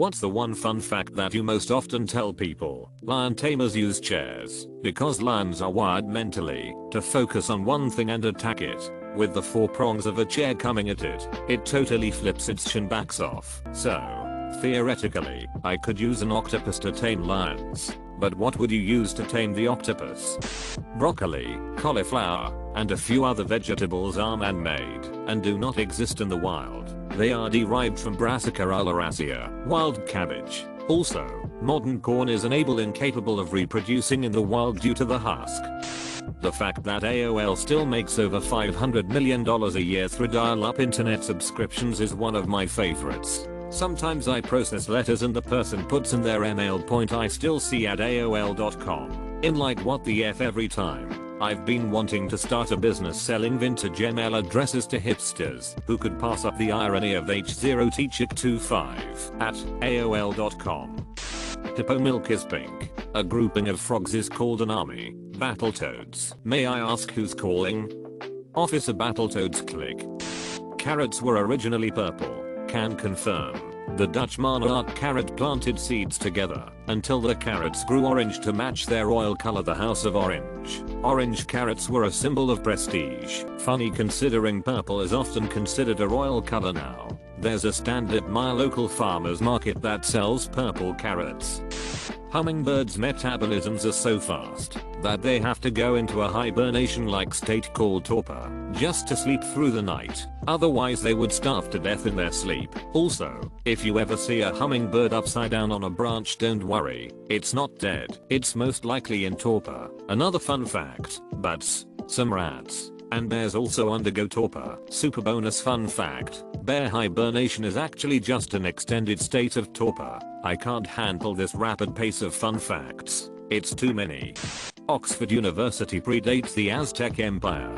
What's the one fun fact that you most often tell people? Lion tamers use chairs because lions are wired mentally to focus on one thing and attack it. With the four prongs of a chair coming at it, it totally flips its shin backs off. So, theoretically, I could use an octopus to tame lions. But what would you use to tame the octopus? Broccoli, cauliflower, and a few other vegetables are man-made and do not exist in the wild. They are derived from Brassica oleracea, wild cabbage. Also, modern corn is unable and incapable of reproducing in the wild due to the husk. The fact that AOL still makes over $500 million a year through dial-up internet subscriptions is one of my favorites. Sometimes I process letters and the person puts in their email point I still see at AOL.com. In like what the F every time. I've been wanting to start a business selling vintage email addresses to hipsters who could pass up the irony of H0Tchick25 at AOL.com. Hippo milk is pink. A grouping of frogs is called an army. Battletoads. May I ask who's calling? Officer Battletoads click. Carrots were originally purple. Can confirm. The Dutch monarch carrot planted seeds together until the carrots grew orange to match their royal color the House of Orange. Orange carrots were a symbol of prestige. Funny considering purple is often considered a royal color now. There's a stand at my local farmer's market that sells purple carrots. Hummingbirds' metabolisms are so fast that they have to go into a hibernation-like state called torpor just to sleep through the night. Otherwise they would starve to death in their sleep. Also, if you ever see a hummingbird upside down on a branch don't worry, it's not dead. It's most likely in torpor. Another fun fact, bats, some rats, and bears also undergo torpor. Super bonus fun fact, bear hibernation is actually just an extended state of torpor. I can't handle this rapid pace of fun facts. It's too many. Oxford University predates the Aztec Empire.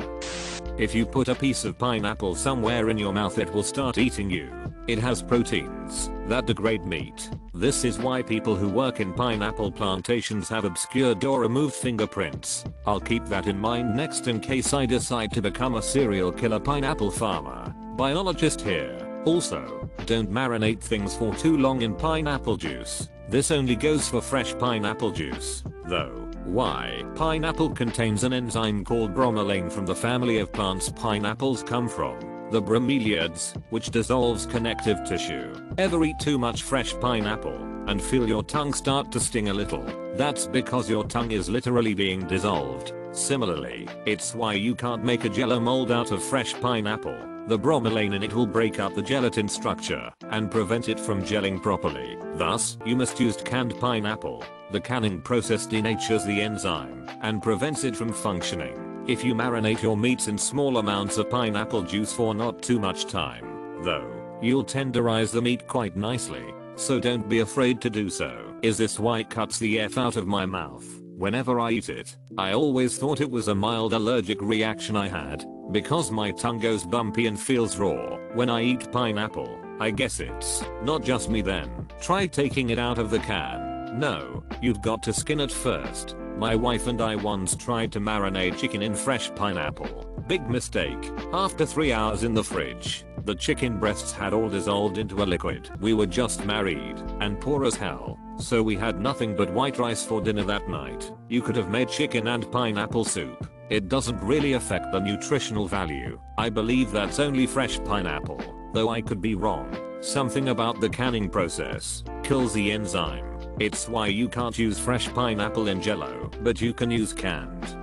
If you put a piece of pineapple somewhere in your mouth it will start eating you. It has proteins that degrade meat. This is why people who work in pineapple plantations have obscured or removed fingerprints. I'll keep that in mind next in case I decide to become a serial killer pineapple farmer. Biologist here. Also, don't marinate things for too long in pineapple juice. This only goes for fresh pineapple juice, though. Why? Pineapple contains an enzyme called bromelain from the family of plants pineapples come from, the bromeliads, which dissolves connective tissue. Ever eat too much fresh pineapple and feel your tongue start to sting a little? That's because your tongue is literally being dissolved. Similarly, it's why you can't make a jello mold out of fresh pineapple. The bromelain in it will break up the gelatin structure and prevent it from gelling properly. Thus, you must use canned pineapple. The canning process denatures the enzyme and prevents it from functioning. If you marinate your meats in small amounts of pineapple juice for not too much time, though, you'll tenderize the meat quite nicely. So don't be afraid to do so. Is this why cuts the F out of my mouth? Whenever I eat it, I always thought it was a mild allergic reaction I had, because my tongue goes bumpy and feels raw when I eat pineapple. I guess it's not just me then. Try taking it out of the can. No, you've got to skin it first. My wife and I once tried to marinate chicken in fresh pineapple. Big mistake. After 3 hours in the fridge, the chicken breasts had all dissolved into a liquid. We were just married and poor as hell. So we had nothing but white rice for dinner that night. You could have made chicken and pineapple soup. It doesn't really affect the nutritional value. I believe that's only fresh pineapple, though I could be wrong. Something about the canning process kills the enzyme. It's why you can't use fresh pineapple in jello, but you can use canned.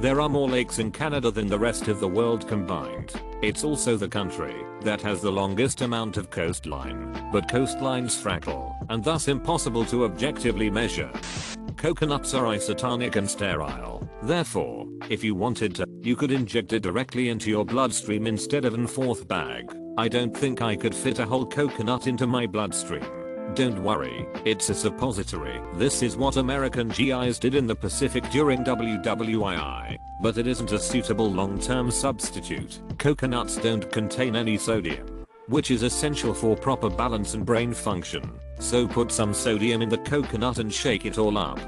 There are more lakes in Canada than the rest of the world combined. It's also the country that has the longest amount of coastline, but coastlines fractal, and thus impossible to objectively measure. Coconuts are isotonic and sterile. Therefore, if you wanted to, you could inject it directly into your bloodstream instead of an fourth bag. I don't think I could fit a whole coconut into my bloodstream. Don't worry, it's a suppository. This is what American GIs did in the Pacific during WWII, but it isn't a suitable long-term substitute. Coconuts don't contain any sodium, which is essential for proper balance and brain function. So put some sodium in the coconut and shake it all up.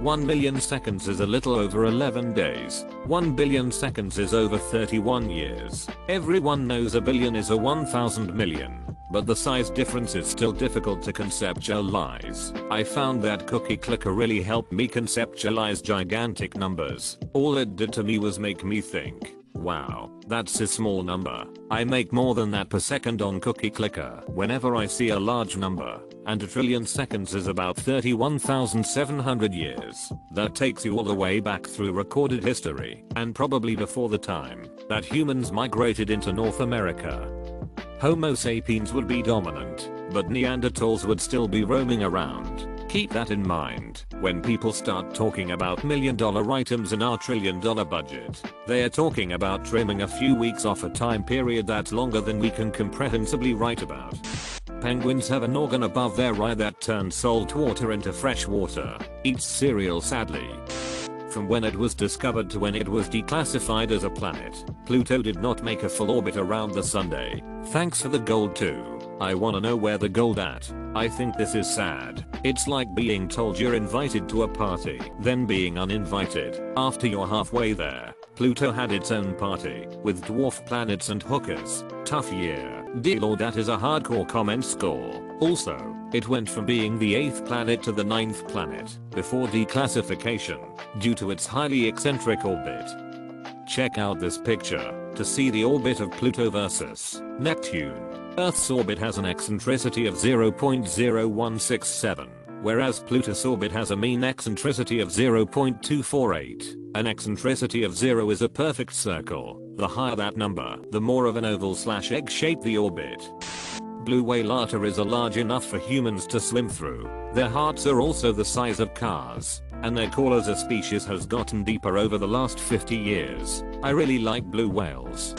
1 million seconds is a little over 11 days. 1 billion seconds is over 31 years. Everyone knows a billion is a 1000 million. But the size difference is still difficult to conceptualize. I found that cookie clicker really helped me conceptualize gigantic numbers. All it did to me was make me think, Wow, that's a small number. I make more than that per second on Cookie Clicker whenever I see a large number, and a trillion seconds is about 31,700 years. That takes you all the way back through recorded history, and probably before the time that humans migrated into North America. Homo sapiens would be dominant, but Neanderthals would still be roaming around. Keep that in mind when people start talking about million dollar items in our trillion dollar budget. They are talking about trimming a few weeks off a time period that's longer than we can comprehensively write about. Penguins have an organ above their eye that turns salt water into fresh water. Eats cereal sadly. From when it was discovered to when it was declassified as a planet, Pluto did not make a full orbit around the Sunday. Thanks for the gold too. I wanna know where the gold at. I think this is sad. It's like being told you're invited to a party, then being uninvited after you're halfway there. Pluto had its own party, with dwarf planets and hookers. Tough year. Dear lord that is a hardcore comment score. Also, it went from being the 8th planet to the ninth planet, before declassification, due to its highly eccentric orbit. Check out this picture, to see the orbit of Pluto versus Neptune. Earth's orbit has an eccentricity of 0.0167, whereas Pluto's orbit has a mean eccentricity of 0.248. An eccentricity of 0 is a perfect circle. The higher that number, the more of an oval slash egg shape the orbit. Blue whale arteries are large enough for humans to swim through. Their hearts are also the size of cars, and their call as a species has gotten deeper over the last 50 years. I really like blue whales.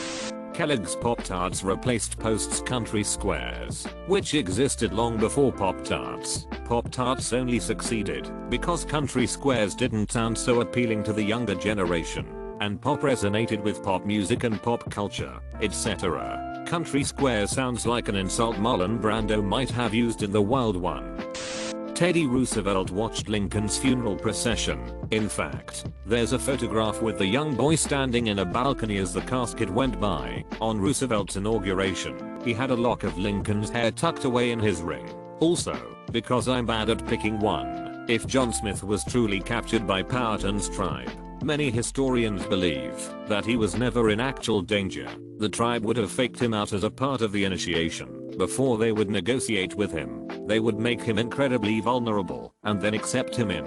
Kellogg's Pop-Tarts replaced Post's Country Squares, which existed long before Pop-Tarts. Pop-Tarts only succeeded because Country Squares didn't sound so appealing to the younger generation, and pop resonated with pop music and pop culture, etc. Country square sounds like an insult Marlon Brando might have used in The Wild One. Teddy Roosevelt watched Lincoln's funeral procession. In fact, there's a photograph with the young boy standing in a balcony as the casket went by. On Roosevelt's inauguration, he had a lock of Lincoln's hair tucked away in his ring. Also, because I'm bad at picking one, if John Smith was truly captured by Powhatan's tribe, many historians believe that he was never in actual danger. The tribe would have faked him out as a part of the initiation before they would negotiate with him. They would make him incredibly vulnerable and then accept him in.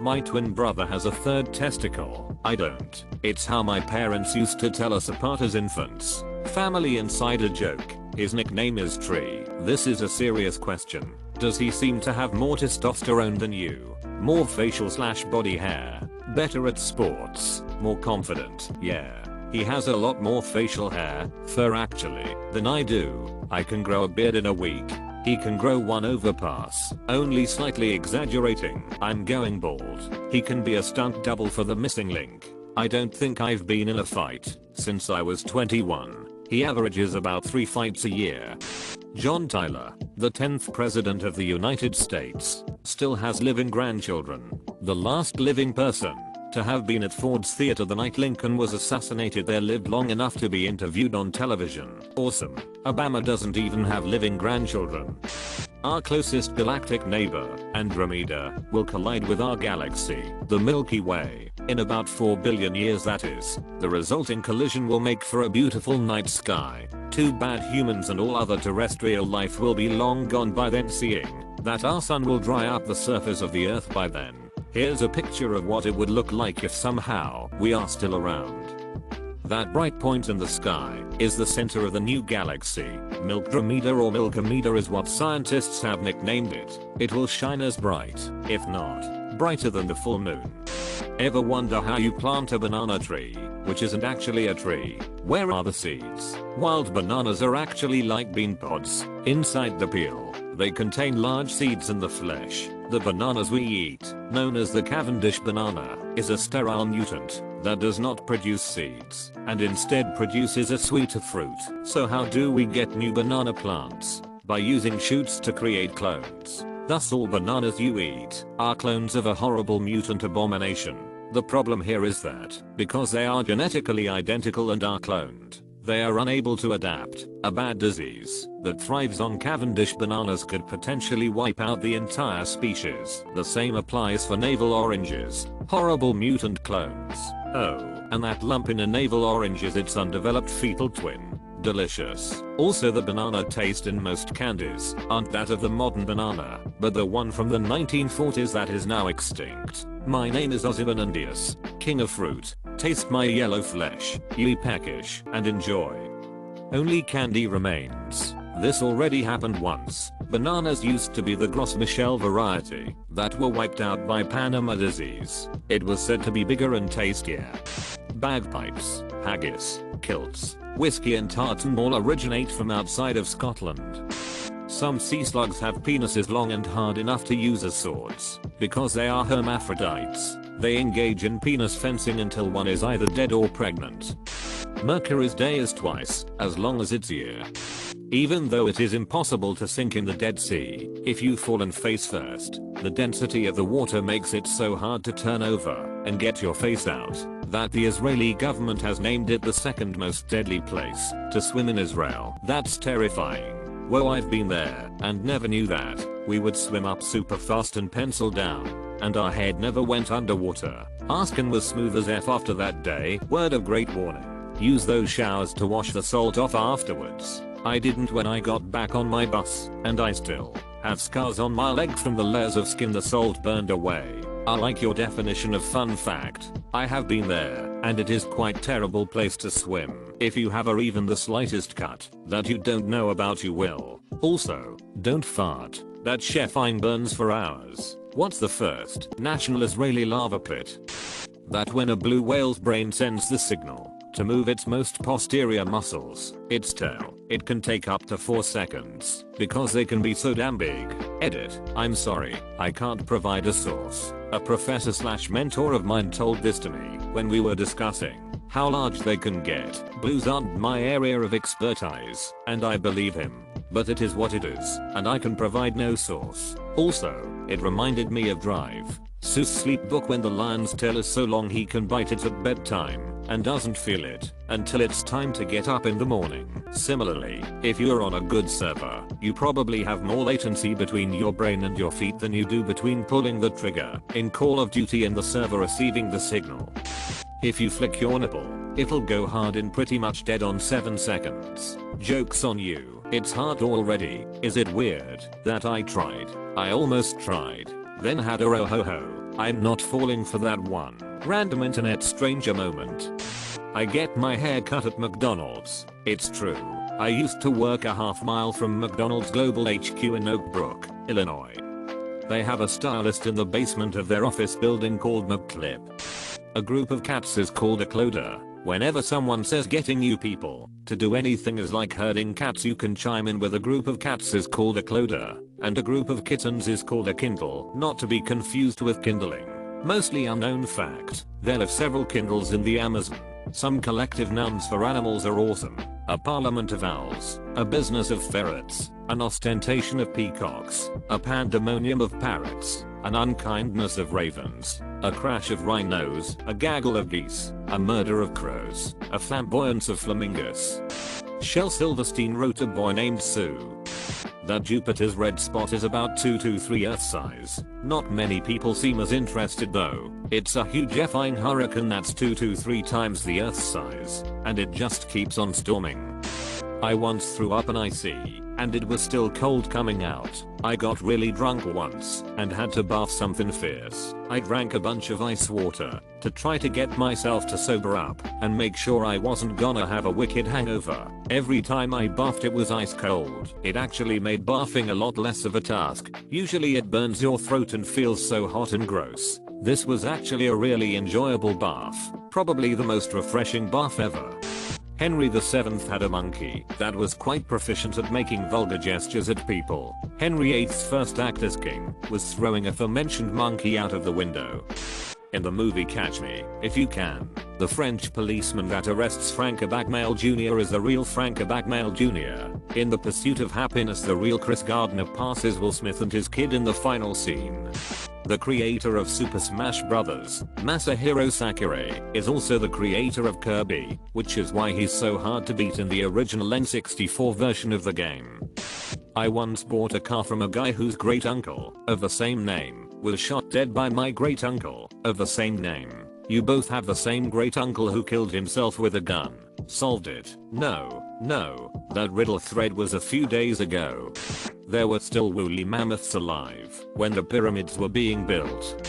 My twin brother has a third testicle. I don't. It's how my parents used to tell us apart as infants. Family insider joke. His nickname is Tree. This is a serious question. Does he seem to have more testosterone than you? More facial slash body hair? Better at sports? More confident? Yeah. He has a lot more facial hair, fur actually, than I do. I can grow a beard in a week. He can grow one overpass, only slightly exaggerating. I'm going bald. He can be a stunt double for the missing link. I don't think I've been in a fight since I was 21. He averages about 3 fights a year. John Tyler, the 10th President of the United States, still has living grandchildren. The last living person to have been at Ford's Theater the night Lincoln was assassinated there lived long enough to be interviewed on television. Awesome. Obama doesn't even have living grandchildren. Our closest galactic neighbor, Andromeda, will collide with our galaxy, the Milky Way, in about 4 billion years that is. The resulting collision will make for a beautiful night sky. Too bad humans and all other terrestrial life will be long gone by then seeing that our sun will dry up the surface of the earth by then. Here's a picture of what it would look like if somehow we are still around. That bright point in the sky is the center of the new galaxy. Milkdromeda or Milkomeda is what scientists have nicknamed it. It will shine as bright, if not brighter than the full moon. Ever wonder how you plant a banana tree, which isn't actually a tree? Where are the seeds? Wild bananas are actually like bean pods. Inside the peel, they contain large seeds in the flesh. The bananas we eat, known as the Cavendish banana, is a sterile mutant that does not produce seeds and instead produces a sweeter fruit. So how do we get new banana plants? By using shoots to create clones. Thus all bananas you eat are clones of a horrible mutant abomination. The problem here is that, because they are genetically identical and are cloned, They are unable to adapt, a bad disease that thrives on Cavendish bananas could potentially wipe out the entire species. The same applies for navel oranges, horrible mutant clones. Oh, and that lump in a navel orange is its undeveloped fetal twin. Delicious. Also the banana taste in most candies aren't that of the modern banana, but the one from the 1940s that is now extinct. My name is Ozymandias, king of fruit. Taste my yellow flesh, ye peckish, and enjoy. Only candy remains. This already happened once. Bananas used to be the Gros Michel variety that were wiped out by Panama disease. It was said to be bigger and tastier. Bagpipes, haggis, kilts, whiskey and tartan all originate from outside of Scotland. Some sea slugs have penises long and hard enough to use as swords. Because they are hermaphrodites, they engage in penis fencing until one is either dead or pregnant. Mercury's day is twice as long as its year. Even though it is impossible to sink in the Dead Sea, if you fall and face first, the density of the water makes it so hard to turn over and get your face out that the Israeli government has named it the second most deadly place to swim in Israel. That's terrifying. Whoa I've been there and never knew that. We would swim up super fast and pencil down. And our head never went underwater. Askin was smooth as F after that day. Word of great warning. Use those showers to wash the salt off afterwards. I didn't when I got back on my bus, and I still have scars on my legs from the layers of skin the salt burned away. I like your definition of fun fact. I have been there, and it is quite terrible place to swim. If you have or even the slightest cut that you don't know about you will. Also, don't fart. That chef fine burns for hours. What's the first? National Israeli lava pit. That when a blue whale's brain sends the signal to move its most posterior muscles, its tail, it can take up to 4 seconds because they can be so damn big. Edit. I'm sorry, I can't provide a source. A professor slash mentor of mine told this to me when we were discussing how large they can get. Blues aren't my area of expertise, and I believe him. But it is what it is, and I can provide no source. Also, it reminded me of Drive. Seuss sleep book when the lion's tail is so long he can bite it at bedtime and doesn't feel it until it's time to get up in the morning. Similarly, if you're on a good server, you probably have more latency between your brain and your feet than you do between pulling the trigger in Call of Duty and the server receiving the signal. If you flick your nipple, it'll go hard in pretty much dead on 7 seconds. Joke's on you. It's hard already. Is it weird that I tried? I almost tried. Then had a ho ho. I'm not falling for that one. Random internet stranger moment. I get my hair cut at McDonald's. It's true. I used to work a half mile from McDonald's Global HQ in Oak Brook, Illinois. They have a stylist in the basement of their office building called McClip. A group of cats is called a clowder. Whenever someone says getting you people to do anything is like herding cats you can chime in with a group of cats is called a clowder and a group of kittens is called a kindle, not to be confused with kindling. Mostly unknown fact, there live several kindles in the Amazon. Some collective nouns for animals are awesome, a parliament of owls, a business of ferrets, an ostentation of peacocks, a pandemonium of parrots, an unkindness of ravens, a crash of rhinos, a gaggle of geese, a murder of crows, a flamboyance of flamingos. Shel Silverstein wrote a boy named Sue that Jupiter's red spot is about 2 to 3 Earth size. Not many people seem as interested though. It's a huge effing hurricane that's 2 to 3 times the Earth's size, and it just keeps on storming. I once threw up an icy, and it was still cold coming out. I got really drunk once and had to bath something fierce. I drank a bunch of ice water to try to get myself to sober up and make sure I wasn't gonna have a wicked hangover. Every time I bathed it was ice cold. It actually made bathing a lot less of a task. Usually it burns your throat and feels so hot and gross. This was actually a really enjoyable bath. Probably the most refreshing bath ever. Henry VII had a monkey that was quite proficient at making vulgar gestures at people. Henry VIII's first act as king was throwing a aforementioned monkey out of the window. In the movie Catch Me, If You Can, the French policeman that arrests Frank Abagnale Jr. is the real Frank Abagnale Jr. In The Pursuit of Happiness the real Chris Gardner passes Will Smith and his kid in the final scene. The creator of Super Smash Bros., Masahiro Sakurai, is also the creator of Kirby, which is why he's so hard to beat in the original N64 version of the game. I once bought a car from a guy whose great uncle, of the same name, was shot dead by my great uncle, of the same name. You both have the same great uncle who killed himself with a gun. Solved it. No, no, that riddle thread was a few days ago. There were still woolly mammoths alive when the pyramids were being built.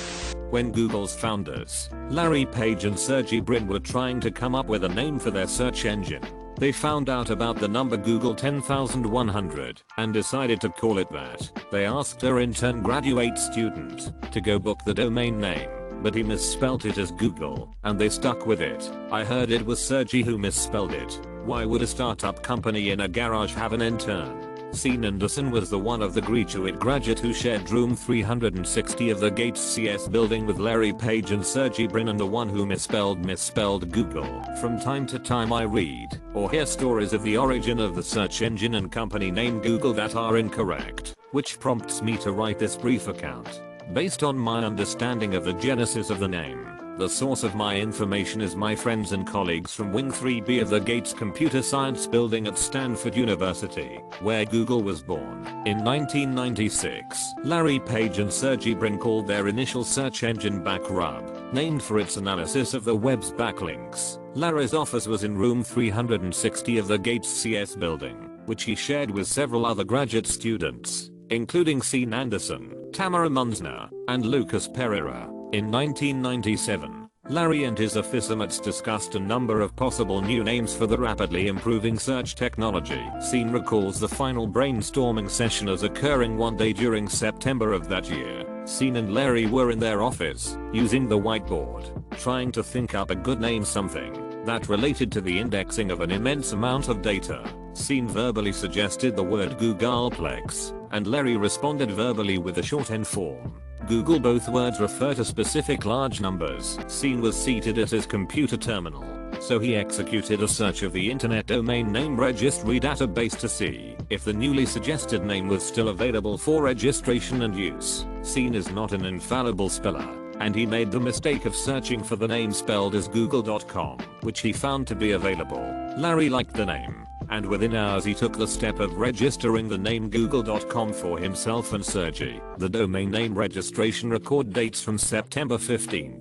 When Google's founders, Larry Page and Sergey Brin were trying to come up with a name for their search engine, they found out about the number googol 10100 and decided to call it that. They asked their intern graduate student to go book the domain name but he misspelt it as Google, and they stuck with it. I heard it was Sergey who misspelled it. Why would a startup company in a garage have an intern? Sean Anderson was the one of the graduate graduate who shared room 360 of the Gates CS building with Larry Page and Sergey Brin and the one who misspelled misspelled Google. From time to time I read or hear stories of the origin of the search engine and company name Google that are incorrect, which prompts me to write this brief account. Based on my understanding of the genesis of the name, the source of my information is my friends and colleagues from Wing 3B of the Gates Computer Science Building at Stanford University, where Google was born. In 1996, Larry Page and Sergey Brin called their initial search engine Backrub, named for its analysis of the web's backlinks. Larry's office was in room 360 of the Gates CS building, which he shared with several other graduate students including Sean Anderson, Tamara Munzner, and Lucas Pereira. In 1997, Larry and his mates discussed a number of possible new names for the rapidly improving search technology. Sean recalls the final brainstorming session as occurring one day during September of that year. Sean and Larry were in their office, using the whiteboard, trying to think up a good name something that related to the indexing of an immense amount of data. Sean verbally suggested the word Googolplex, and Larry responded verbally with a shorthand form. Googol both words refer to specific large numbers. Sean was seated at his computer terminal, so he executed a search of the Internet Domain Name Registry database to see if the newly suggested name was still available for registration and use. Sean is not an infallible speller, and he made the mistake of searching for the name spelled as google.com, which he found to be available. Larry liked the name, and within hours he took the step of registering the name google.com for himself and Sergey. The domain name registration record dates from September 15,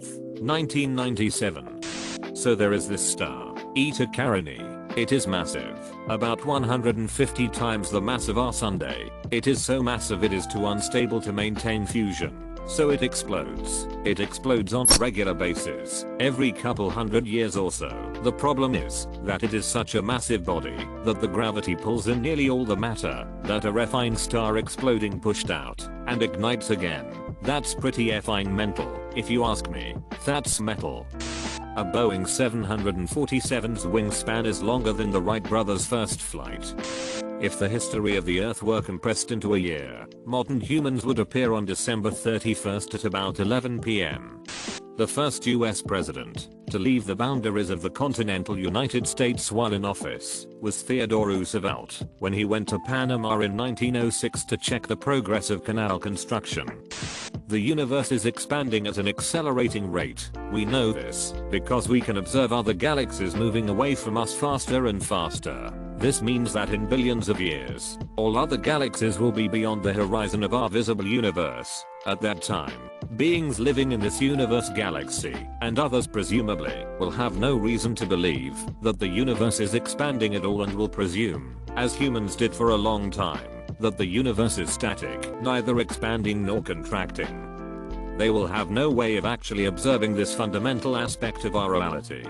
1997. So there is this star, Eta Carinae. It is massive, about 150 times the mass of our Sunday. It is so massive it is too unstable to maintain fusion so it explodes. It explodes on a regular basis, every couple hundred years or so. The problem is that it is such a massive body that the gravity pulls in nearly all the matter that a refined star exploding pushed out and ignites again. That's pretty effing mental, if you ask me. That's metal. A Boeing 747's wingspan is longer than the Wright brothers' first flight. If the history of the earth were compressed into a year, modern humans would appear on December 31st at about 11 pm. The first US president to leave the boundaries of the continental United States while in office was Theodore Roosevelt when he went to Panama in 1906 to check the progress of canal construction. The universe is expanding at an accelerating rate. We know this because we can observe other galaxies moving away from us faster and faster. This means that in billions of years, all other galaxies will be beyond the horizon of our visible universe. At that time, beings living in this universe galaxy, and others presumably, will have no reason to believe that the universe is expanding at all and will presume, as humans did for a long time, that the universe is static, neither expanding nor contracting. They will have no way of actually observing this fundamental aspect of our reality.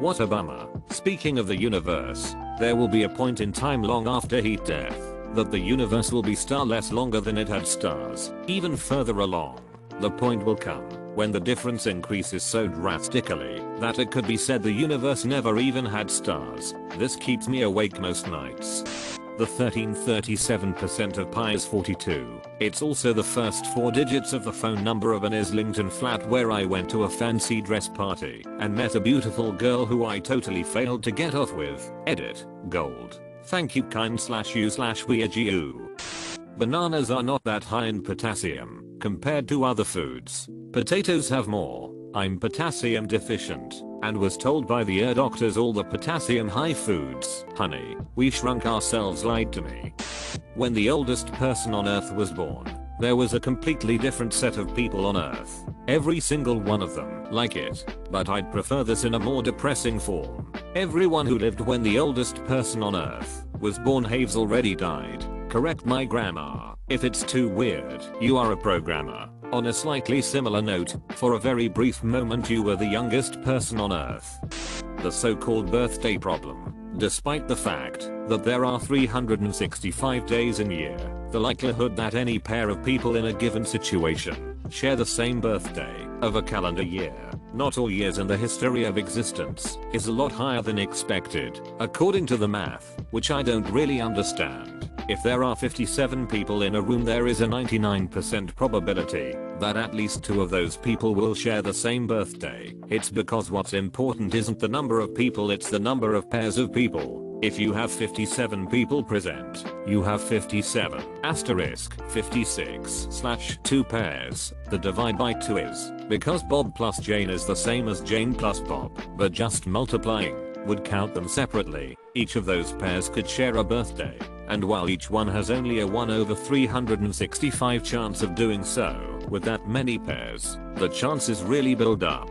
What a bummer. Speaking of the universe, there will be a point in time long after heat death that the universe will be starless longer than it had stars. Even further along, the point will come when the difference increases so drastically that it could be said the universe never even had stars. This keeps me awake most nights. The 1337% of pi is 42. It's also the first four digits of the phone number of an Islington flat where I went to a fancy dress party and met a beautiful girl who I totally failed to get off with. Edit. Gold. Thank you kind slash you slash weird you. Bananas are not that high in potassium compared to other foods. Potatoes have more. I'm potassium deficient and was told by the ear doctors all the potassium high foods. Honey, we shrunk ourselves lied to me. When the oldest person on earth was born, there was a completely different set of people on earth. Every single one of them like it, but I'd prefer this in a more depressing form. Everyone who lived when the oldest person on earth was born Haves already died. Correct my grammar. If it's too weird, you are a programmer. On a slightly similar note, for a very brief moment you were the youngest person on earth. The so-called birthday problem. Despite the fact that there are 365 days in year, the likelihood that any pair of people in a given situation share the same birthday of a calendar year, not all years in the history of existence, is a lot higher than expected, according to the math, which I don't really understand. If there are 57 people in a room there is a 99% probability that at least two of those people will share the same birthday. It's because what's important isn't the number of people it's the number of pairs of people. If you have 57 people present, you have 57 asterisk 56 slash 2 pairs. The divide by 2 is because Bob plus Jane is the same as Jane plus Bob, but just multiplying would count them separately. Each of those pairs could share a birthday and while each one has only a 1 over 365 chance of doing so, with that many pairs, the chances really build up.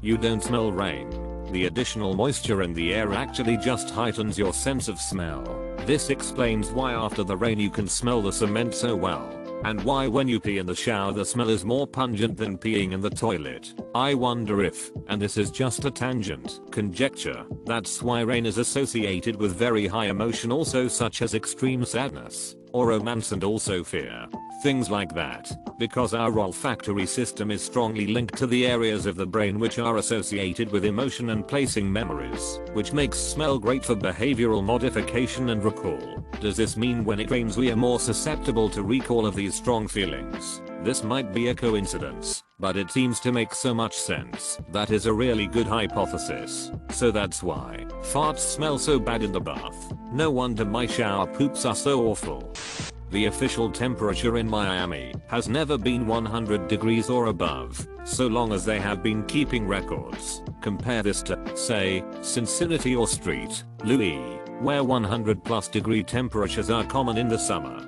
You don't smell rain. The additional moisture in the air actually just heightens your sense of smell. This explains why after the rain you can smell the cement so well and why when you pee in the shower the smell is more pungent than peeing in the toilet. I wonder if, and this is just a tangent, conjecture, that's why rain is associated with very high emotion also such as extreme sadness, or romance and also fear. Things like that, because our olfactory system is strongly linked to the areas of the brain which are associated with emotion and placing memories, which makes smell great for behavioral modification and recall. Does this mean when it rains we are more susceptible to recall of these strong feelings? This might be a coincidence, but it seems to make so much sense. That is a really good hypothesis. So that's why farts smell so bad in the bath. No wonder my shower poops are so awful. The official temperature in Miami has never been 100 degrees or above, so long as they have been keeping records. Compare this to, say, Cincinnati or St. Louis, where 100 plus degree temperatures are common in the summer.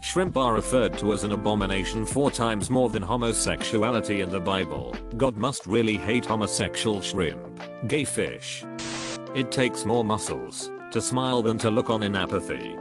Shrimp are referred to as an abomination four times more than homosexuality in the Bible. God must really hate homosexual shrimp. Gay fish. It takes more muscles to smile than to look on in apathy.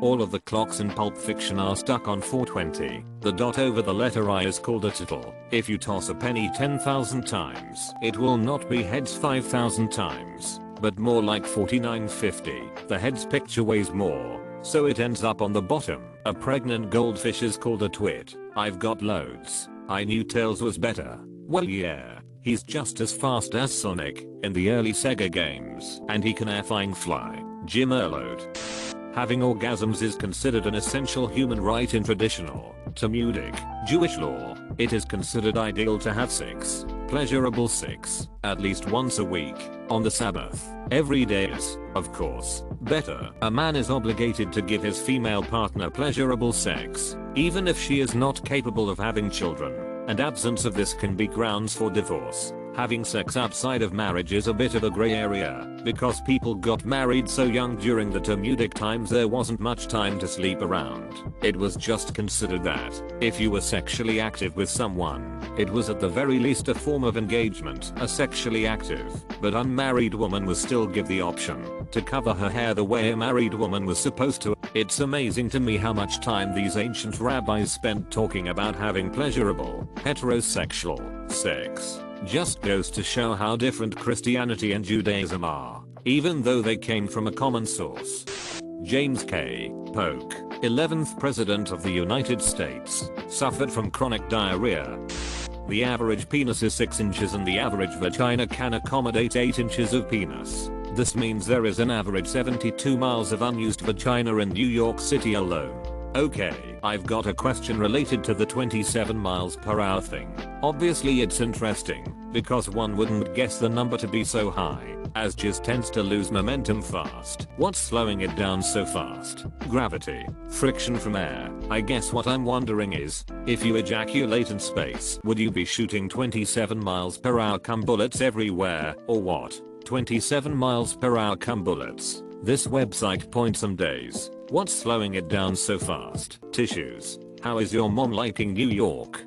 All of the clocks in Pulp Fiction are stuck on 420. The dot over the letter I is called a tittle. If you toss a penny 10,000 times, it will not be heads 5,000 times, but more like 4950. The heads picture weighs more, so it ends up on the bottom. A pregnant goldfish is called a twit. I've got loads. I knew Tails was better. Well yeah. He's just as fast as Sonic in the early Sega games, and he can airflying fly. Jim Erlode. Having orgasms is considered an essential human right in traditional, Talmudic, Jewish law. It is considered ideal to have sex, pleasurable sex, at least once a week, on the Sabbath. Every day is, of course, better. A man is obligated to give his female partner pleasurable sex, even if she is not capable of having children, and absence of this can be grounds for divorce. Having sex outside of marriage is a bit of a gray area, because people got married so young during the Talmudic times there wasn't much time to sleep around. It was just considered that, if you were sexually active with someone, it was at the very least a form of engagement. A sexually active, but unmarried woman was still give the option to cover her hair the way a married woman was supposed to. It's amazing to me how much time these ancient rabbis spent talking about having pleasurable, heterosexual, sex just goes to show how different Christianity and Judaism are, even though they came from a common source. James K. Polk, 11th President of the United States, suffered from chronic diarrhea. The average penis is 6 inches and the average vagina can accommodate 8 inches of penis. This means there is an average 72 miles of unused vagina in New York City alone. Okay, I've got a question related to the 27 miles per hour thing. Obviously it's interesting, because one wouldn't guess the number to be so high. as just tends to lose momentum fast. What's slowing it down so fast? Gravity. Friction from air. I guess what I'm wondering is, if you ejaculate in space, would you be shooting 27 miles per hour cum bullets everywhere, or what? 27 miles per hour cum bullets. This website points some days. What's slowing it down so fast? Tissues. How is your mom liking New York?